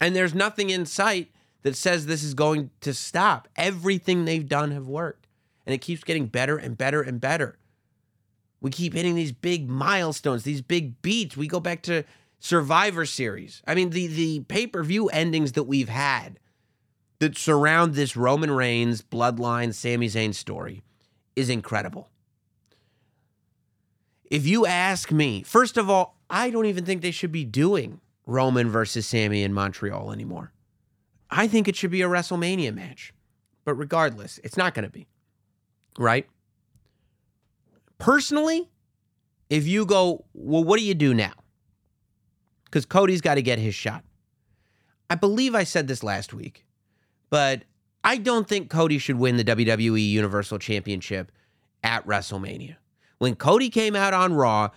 And there's nothing in sight that says this is going to stop. Everything they've done have worked. And it keeps getting better and better and better. We keep hitting these big milestones, these big beats. We go back to Survivor Series. I mean, the the pay-per-view endings that we've had that surround this Roman Reigns bloodline Sami Zayn story is incredible. If you ask me, first of all, I don't even think they should be doing Roman versus Sami in Montreal anymore. I think it should be a WrestleMania match. But regardless, it's not going to be. Right? Personally, if you go, well, what do you do now? Because Cody's got to get his shot. I believe I said this last week, but I don't think Cody should win the WWE Universal Championship at WrestleMania. When Cody came out on Raw,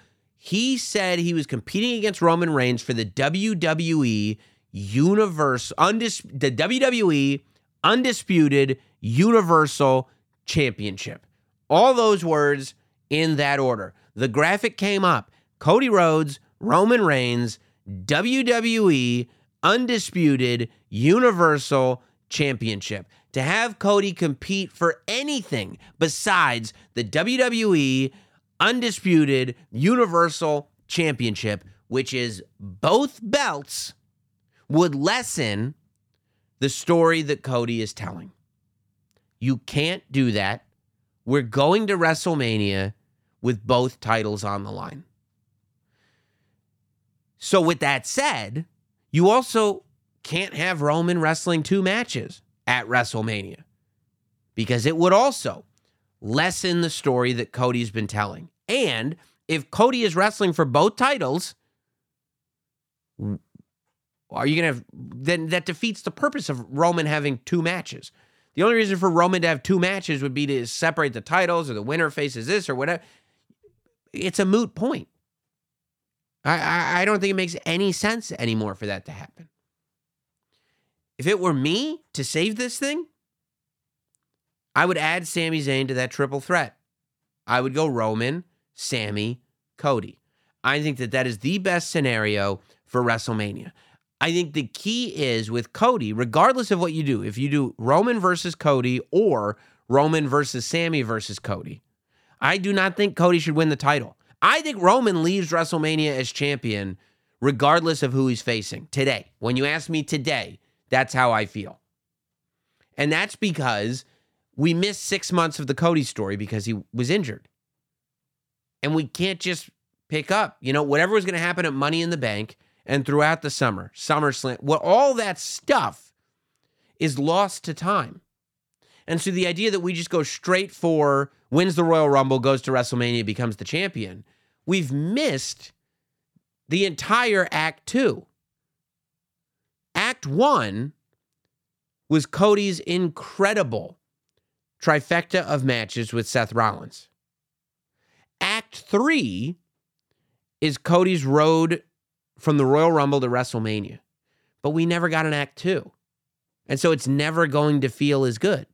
he said he was competing against Roman Reigns for the WWE Universe undis- the WWE Undisputed Universal Championship. All those words in that order. The graphic came up. Cody Rhodes, Roman Reigns, WWE Undisputed Universal Championship. To have Cody compete for anything besides the WWE Undisputed Universal Championship, which is both belts, would lessen the story that Cody is telling. You can't do that. We're going to WrestleMania with both titles on the line. So, with that said, you also can't have Roman wrestling two matches at WrestleMania because it would also lessen the story that Cody's been telling. And if Cody is wrestling for both titles, are you going to have then that defeats the purpose of Roman having two matches? The only reason for Roman to have two matches would be to separate the titles or the winner faces this or whatever. It's a moot point. I, I, I don't think it makes any sense anymore for that to happen. If it were me to save this thing, I would add Sami Zayn to that triple threat. I would go Roman, Sami, Cody. I think that that is the best scenario for WrestleMania. I think the key is with Cody, regardless of what you do, if you do Roman versus Cody or Roman versus Sami versus Cody, I do not think Cody should win the title. I think Roman leaves WrestleMania as champion regardless of who he's facing today. When you ask me today, that's how I feel. And that's because we missed six months of the Cody story because he was injured. And we can't just pick up, you know, whatever was going to happen at Money in the Bank and throughout the summer, SummerSlam, well, all that stuff is lost to time. And so the idea that we just go straight for wins the Royal Rumble, goes to WrestleMania, becomes the champion, we've missed the entire Act Two. Act One was Cody's incredible trifecta of matches with Seth Rollins. Act Three is Cody's road from the Royal Rumble to WrestleMania. But we never got an Act Two. And so it's never going to feel as good.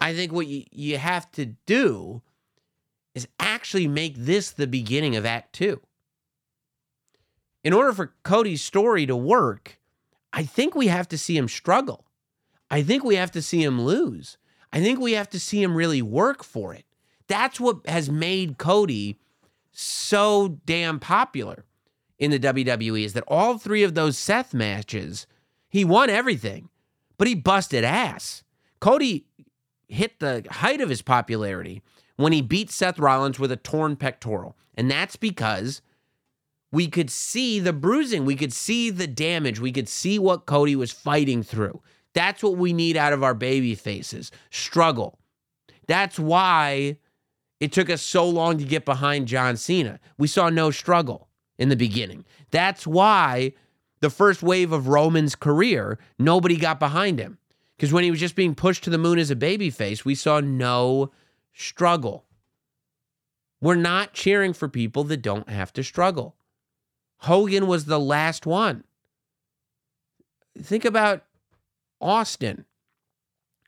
I think what you, you have to do is actually make this the beginning of Act Two. In order for Cody's story to work, I think we have to see him struggle. I think we have to see him lose. I think we have to see him really work for it. That's what has made Cody so damn popular in the WWE is that all three of those Seth matches, he won everything, but he busted ass. Cody hit the height of his popularity when he beat Seth Rollins with a torn pectoral. And that's because we could see the bruising, we could see the damage, we could see what Cody was fighting through. That's what we need out of our baby faces struggle. That's why it took us so long to get behind John Cena. We saw no struggle in the beginning. That's why the first wave of Roman's career, nobody got behind him. Because when he was just being pushed to the moon as a babyface, we saw no struggle. We're not cheering for people that don't have to struggle. Hogan was the last one. Think about Austin.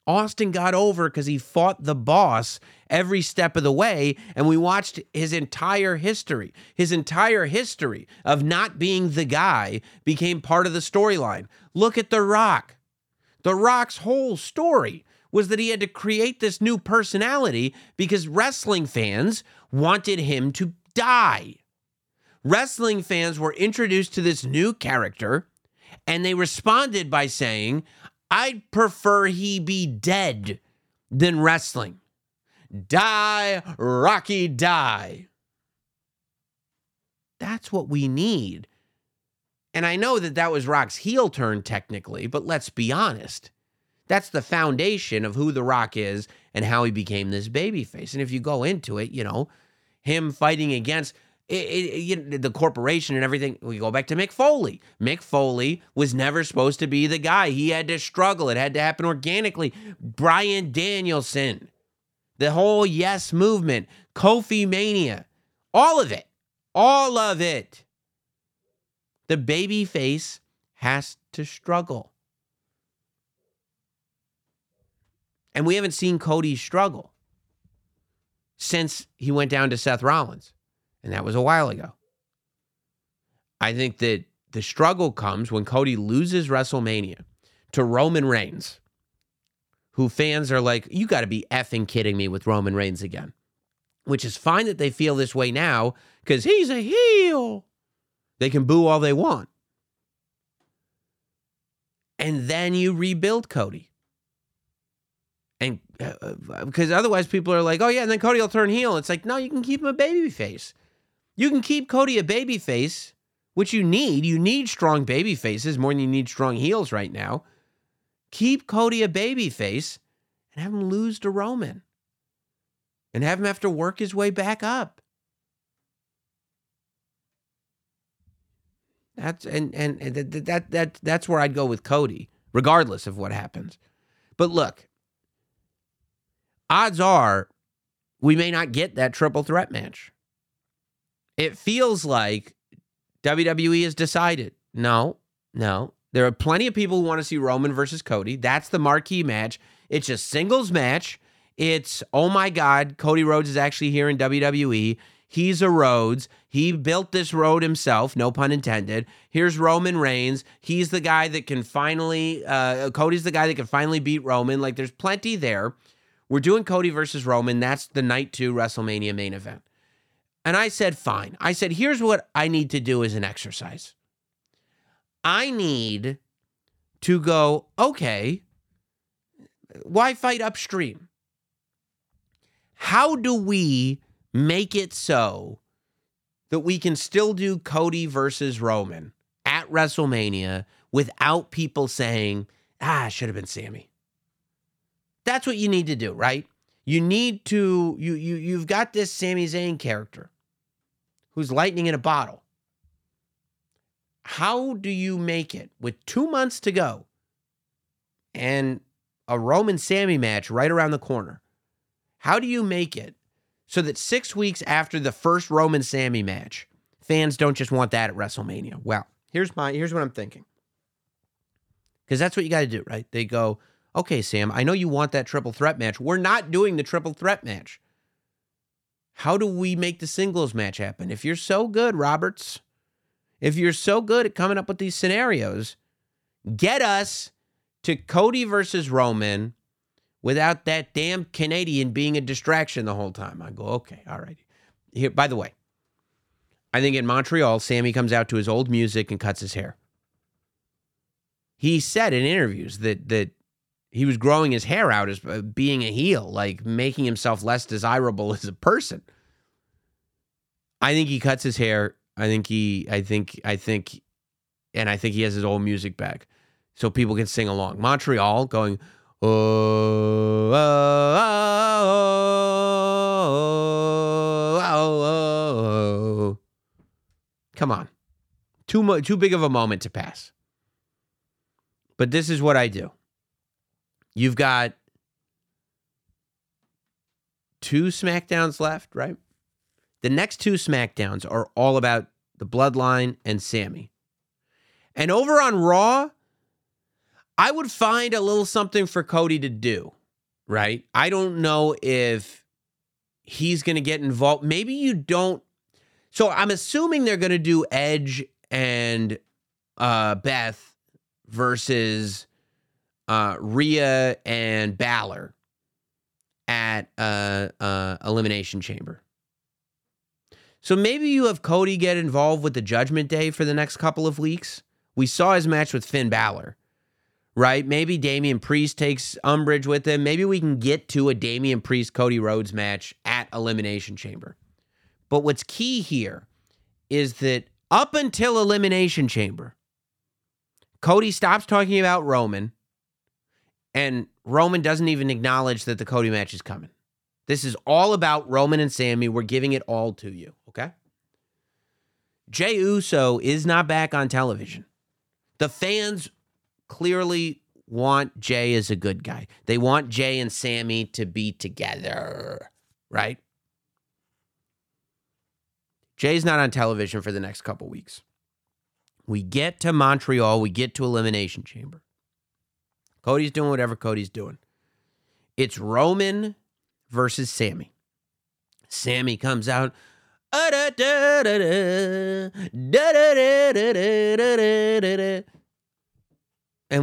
Austin got over because he fought the boss every step of the way, and we watched his entire history. His entire history of not being the guy became part of the storyline. Look at The Rock. The Rock's whole story was that he had to create this new personality because wrestling fans wanted him to die. Wrestling fans were introduced to this new character and they responded by saying, I'd prefer he be dead than wrestling. Die, Rocky, die. That's what we need. And I know that that was Rock's heel turn technically, but let's be honest. That's the foundation of who The Rock is and how he became this babyface. And if you go into it, you know, him fighting against it, it, you know, the corporation and everything. We go back to Mick Foley. Mick Foley was never supposed to be the guy. He had to struggle. It had to happen organically. Bryan Danielson, the whole Yes movement, Kofi Mania, all of it, all of it. The baby face has to struggle. And we haven't seen Cody struggle since he went down to Seth Rollins. And that was a while ago. I think that the struggle comes when Cody loses WrestleMania to Roman Reigns, who fans are like, you got to be effing kidding me with Roman Reigns again. Which is fine that they feel this way now because he's a heel. They can boo all they want. And then you rebuild Cody. And because uh, otherwise people are like, oh yeah, and then Cody will turn heel. It's like, no, you can keep him a baby face. You can keep Cody a baby face, which you need. You need strong baby faces more than you need strong heels right now. Keep Cody a baby face and have him lose to Roman. And have him have to work his way back up. That's and, and that, that that that's where I'd go with Cody, regardless of what happens. But look, odds are we may not get that triple threat match. It feels like WWE has decided. No, no. There are plenty of people who want to see Roman versus Cody. That's the marquee match. It's a singles match. It's, oh my God, Cody Rhodes is actually here in WWE. He's a Rhodes. He built this road himself, no pun intended. Here's Roman Reigns. He's the guy that can finally, uh, Cody's the guy that can finally beat Roman. Like, there's plenty there. We're doing Cody versus Roman. That's the night two WrestleMania main event. And I said, fine. I said, here's what I need to do as an exercise. I need to go, okay, why fight upstream? How do we make it so that we can still do Cody versus Roman at WrestleMania without people saying, ah, should have been Sami? That's what you need to do, right? You need to you you you've got this Sami Zayn character who's lightning in a bottle. How do you make it with two months to go and a Roman Sami match right around the corner? How do you make it so that six weeks after the first Roman Sami match, fans don't just want that at WrestleMania? Well, here's my here's what I'm thinking. Because that's what you got to do, right? They go, okay, Sam, I know you want that triple threat match. We're not doing the triple threat match. How do we make the singles match happen? If you're so good, Roberts, if you're so good at coming up with these scenarios, get us to Cody versus Roman without that damn Canadian being a distraction the whole time. I go, okay, all right. Here, by the way, I think in Montreal, Sami comes out to his old music and cuts his hair. He said in interviews that that he was growing his hair out as uh, being a heel, like making himself less desirable as a person. I think he cuts his hair. I think he, I think, I think, and I think he has his old music back so people can sing along. Montreal going, oh, oh, oh, oh, oh. come on, too mu- too big of a moment to pass. But this is what I do. You've got two SmackDowns left, right? The next two SmackDowns are all about the Bloodline and Sami. And over on Raw, I would find a little something for Cody to do, right? I don't know if he's going to get involved. Maybe you don't. So I'm assuming they're going to do Edge and uh, Beth versus uh, Rhea and Balor at uh, uh, Elimination Chamber. So maybe you have Cody get involved with the Judgment Day for the next couple of weeks. We saw his match with Finn Balor, right? Maybe Damian Priest takes umbrage with him. Maybe we can get to a Damian Priest Cody Rhodes match at Elimination Chamber. But what's key here is that up until Elimination Chamber, Cody stops talking about Roman, and Roman doesn't even acknowledge that the Cody match is coming. This is all about Roman and Sami. We're giving it all to you, okay? Jey Uso is not back on television. The fans clearly want Jey as a good guy. They want Jey and Sami to be together, right? Jey's not on television for the next couple weeks. We get to Montreal, we get to Elimination Chamber. Cody's doing whatever Cody's doing. It's Roman versus Sami. Sami comes out. And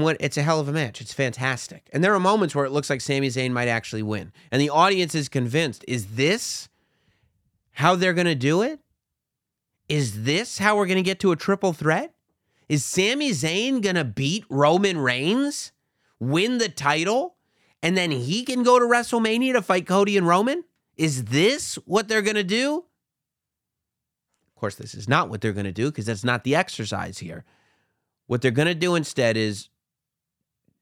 what it's a hell of a match. It's fantastic. And there are moments where it looks like Sami Zayn might actually win. And the audience is convinced. Is this how they're going to do it? Is this how we're going to get to a triple threat? Is Sami Zayn going to beat Roman Reigns, win the title, and then he can go to WrestleMania to fight Cody and Roman? Is this what they're going to do? Of course, this is not what they're going to do because that's not the exercise here. What they're going to do instead is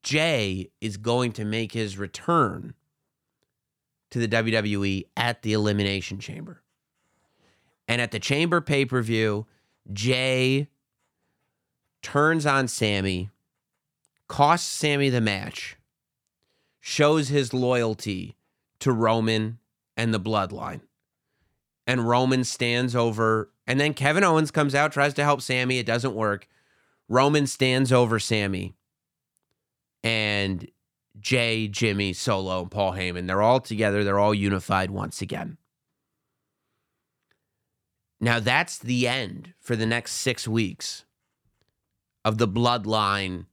Jey is going to make his return to the WWE at the Elimination Chamber. And at the Chamber pay per view, Jey turns on Sami, costs Sami the match, shows his loyalty to Roman and the bloodline. And Roman stands over, and then Kevin Owens comes out, tries to help Sami. It doesn't work. Roman stands over Sami. And Jey, Jimmy, Solo, and Paul Heyman, they're all together. They're all unified once again. Now, that's the end for the next six weeks of the bloodline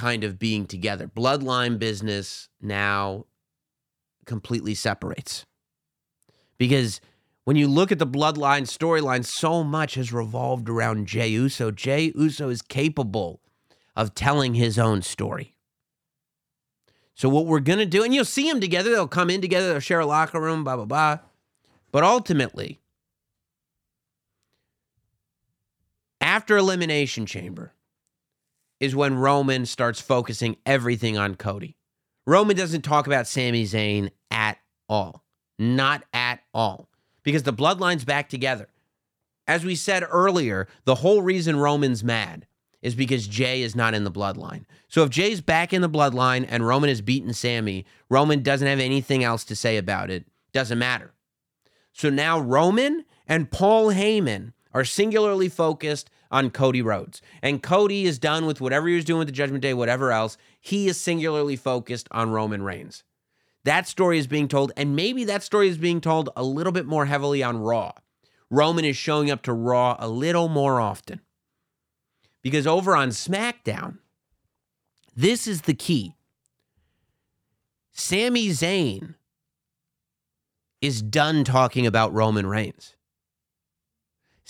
kind of being together. Bloodline business now completely separates. Because when you look at the bloodline storyline, so much has revolved around Jey Uso. Jey Uso is capable of telling his own story. So, what we're going to do, and you'll see them together, they'll come in together, they'll share a locker room, blah, blah, blah. But ultimately, after Elimination Chamber is when Roman starts focusing everything on Cody. Roman doesn't talk about Sami Zayn at all. Not at all. Because the bloodline's back together. As we said earlier, the whole reason Roman's mad is because Jey is not in the bloodline. So if Jey's back in the bloodline and Roman has beaten Sami, Roman doesn't have anything else to say about it. Doesn't matter. So now Roman and Paul Heyman are singularly focused on Cody Rhodes. And Cody is done with whatever he was doing with the Judgment Day, whatever else. He is singularly focused on Roman Reigns. That story is being told, and maybe that story is being told a little bit more heavily on Raw. Roman is showing up to Raw a little more often. Because over on SmackDown, this is the key. Sami Zayn is done talking about Roman Reigns.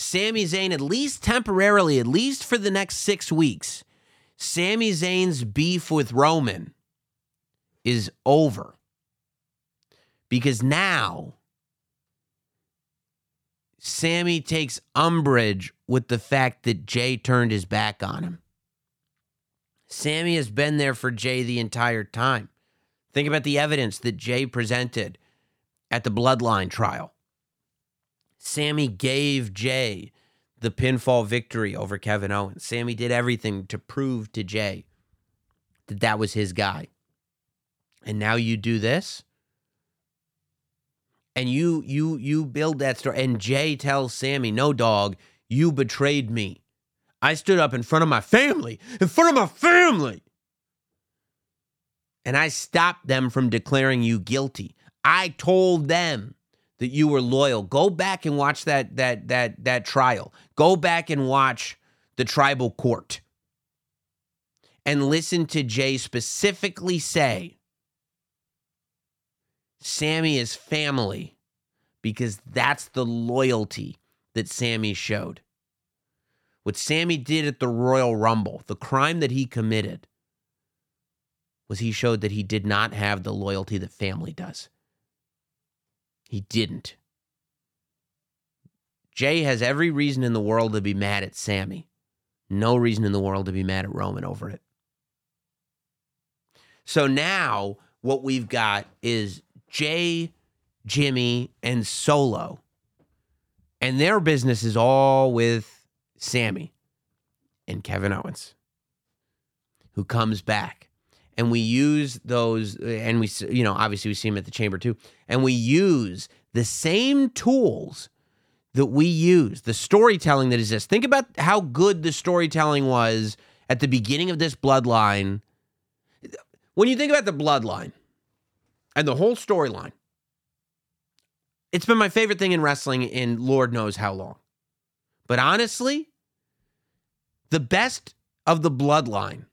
Sami Zayn, at least temporarily, at least for the next six weeks, Sami Zayn's beef with Roman is over. Because now Sami takes umbrage with the fact that Jey turned his back on him. Sami has been there for Jey the entire time. Think about the evidence that Jey presented at the Bloodline trial. Sami gave Jey the pinfall victory over Kevin Owens. Sami did everything to prove to Jey that that was his guy. And now you do this? And you you you build that story and Jey tells Sami, "No dog, you betrayed me. I stood up in front of my family, in front of my family. And I stopped them from declaring you guilty. I told them that you were loyal. Go back and watch that that that that trial. Go back and watch the tribal court. And listen to Jey specifically say Sami is family because that's the loyalty that Sami showed. What Sami did at the Royal Rumble, the crime that he committed, was he showed that he did not have the loyalty that family does. He didn't. Jey has every reason in the world to be mad at Sami. No reason in the world to be mad at Roman over it. So now what we've got is Jey, Jimmy, and Solo. And their business is all with Sami and Kevin Owens, who comes back. And we use those, and we, you know, obviously we see them at the chamber too. And we use the same tools that we use, the storytelling that exists. Think about how good the storytelling was at the beginning of this bloodline. When you think about the bloodline and the whole storyline, it's been my favorite thing in wrestling in Lord knows how long. But honestly, the best of the bloodline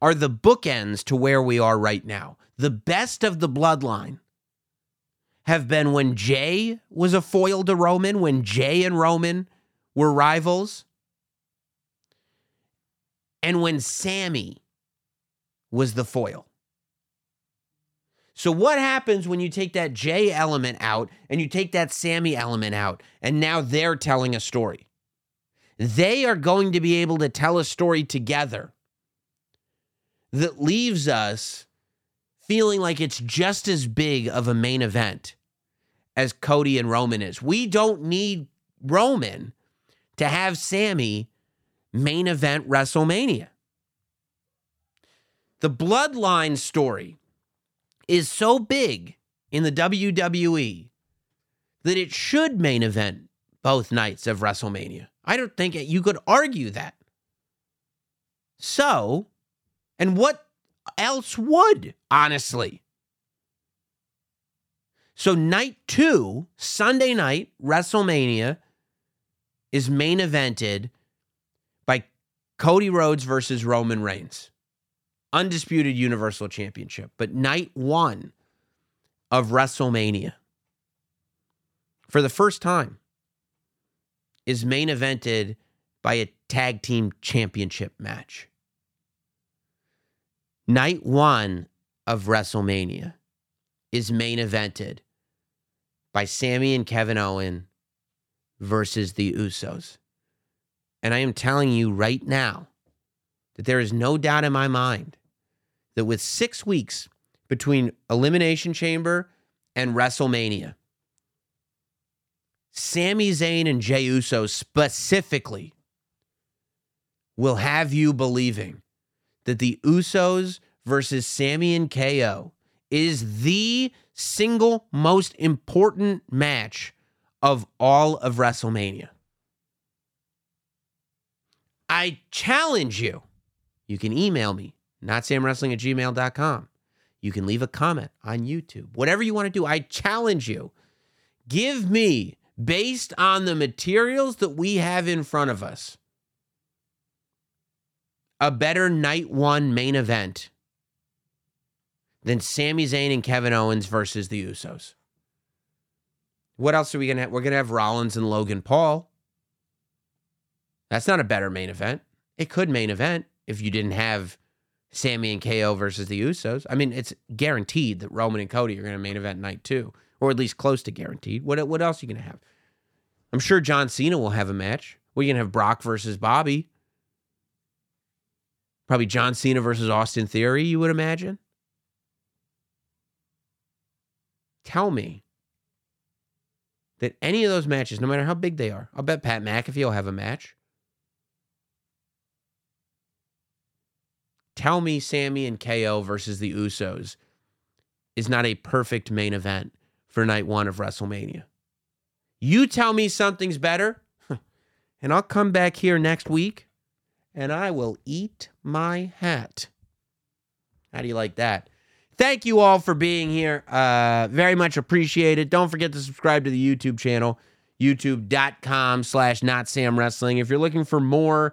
are the bookends to where we are right now. The best of the bloodline have been when Jey was a foil to Roman, when Jey and Roman were rivals, and when Sami was the foil. So, what happens when you take that Jey element out and you take that Sami element out, and now they're telling a story? They are going to be able to tell a story together that leaves us feeling like it's just as big of a main event as Cody and Roman is. We don't need Roman to have Sami main event WrestleMania. The bloodline story is so big in the WWE that it should main event both nights of WrestleMania. I don't think you could argue that. So, and what else would, honestly? So, night two, Sunday night, WrestleMania, is main evented by Cody Rhodes versus Roman Reigns. Undisputed Universal Championship. But night one of WrestleMania, for the first time, is main evented by a tag team championship match. Night one of WrestleMania is main evented by Sami and Kevin Owen versus the Usos. And I am telling you right now that there is no doubt in my mind that with six weeks between Elimination Chamber and WrestleMania, Sami Zayn and Jey Uso specifically will have you believing that the Usos versus Sami and KO is the single most important match of all of WrestleMania. I challenge you. You can email me, notsamwrestling at gmail.com. You can leave a comment on YouTube. Whatever you want to do, I challenge you. Give me, based on the materials that we have in front of us, a better night one main event than Sami Zayn and Kevin Owens versus the Usos. What else are we gonna have? We're gonna have Rollins and Logan Paul. That's not a better main event. It could main event if you didn't have Sami and KO versus the Usos. I mean, it's guaranteed that Roman and Cody are to main event night two, or at least close to guaranteed. What what else are you to have? I'm sure John Cena will have a match. We're to have Brock versus Bobby. Probably John Cena versus Austin Theory, you would imagine. Tell me that any of those matches, no matter how big they are, I'll bet Pat McAfee will have a match. Tell me Sami and KO versus the Usos is not a perfect main event for night one of WrestleMania. You tell me something's better, and I'll come back here next week and I will eat my hat. How do you like that? Thank you all for being here. Uh, very much appreciated. Don't forget to subscribe to the YouTube channel, youtube.com slash Notsam Wrestling. If you're looking for more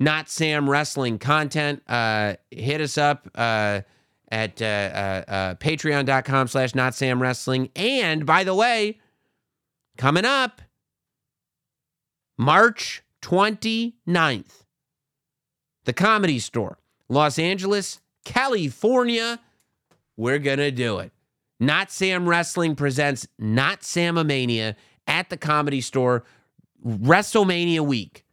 Notsam Wrestling content, uh, hit us up uh, at uh, uh, uh, patreon.com slash Notsam Wrestling. And by the way, coming up, March 29th, the Comedy Store, Los Angeles, California. We're going to do it. Notsam Wrestling presents Notsam-A-Mania at the Comedy Store, WrestleMania week,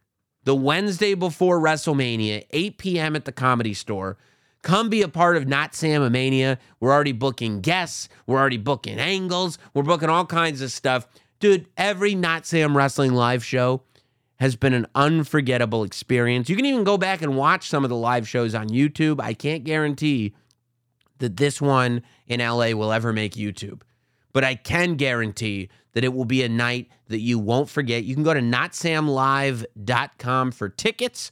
the Wednesday before WrestleMania, 8 p.m. at the Comedy Store. Come be a part of Notsam-A-Mania. We're already booking guests. We're already booking angles. We're booking all kinds of stuff. Dude, every Notsam Wrestling live show has been an unforgettable experience. You can even go back and watch some of the live shows on YouTube. I can't guarantee that this one in LA will ever make YouTube, but I can guarantee that it will be a night that you won't forget. You can go to notsamlive.com for tickets.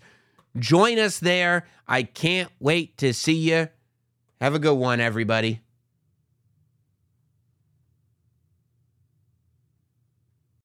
Join us there. I can't wait to see you. Have a good one, everybody.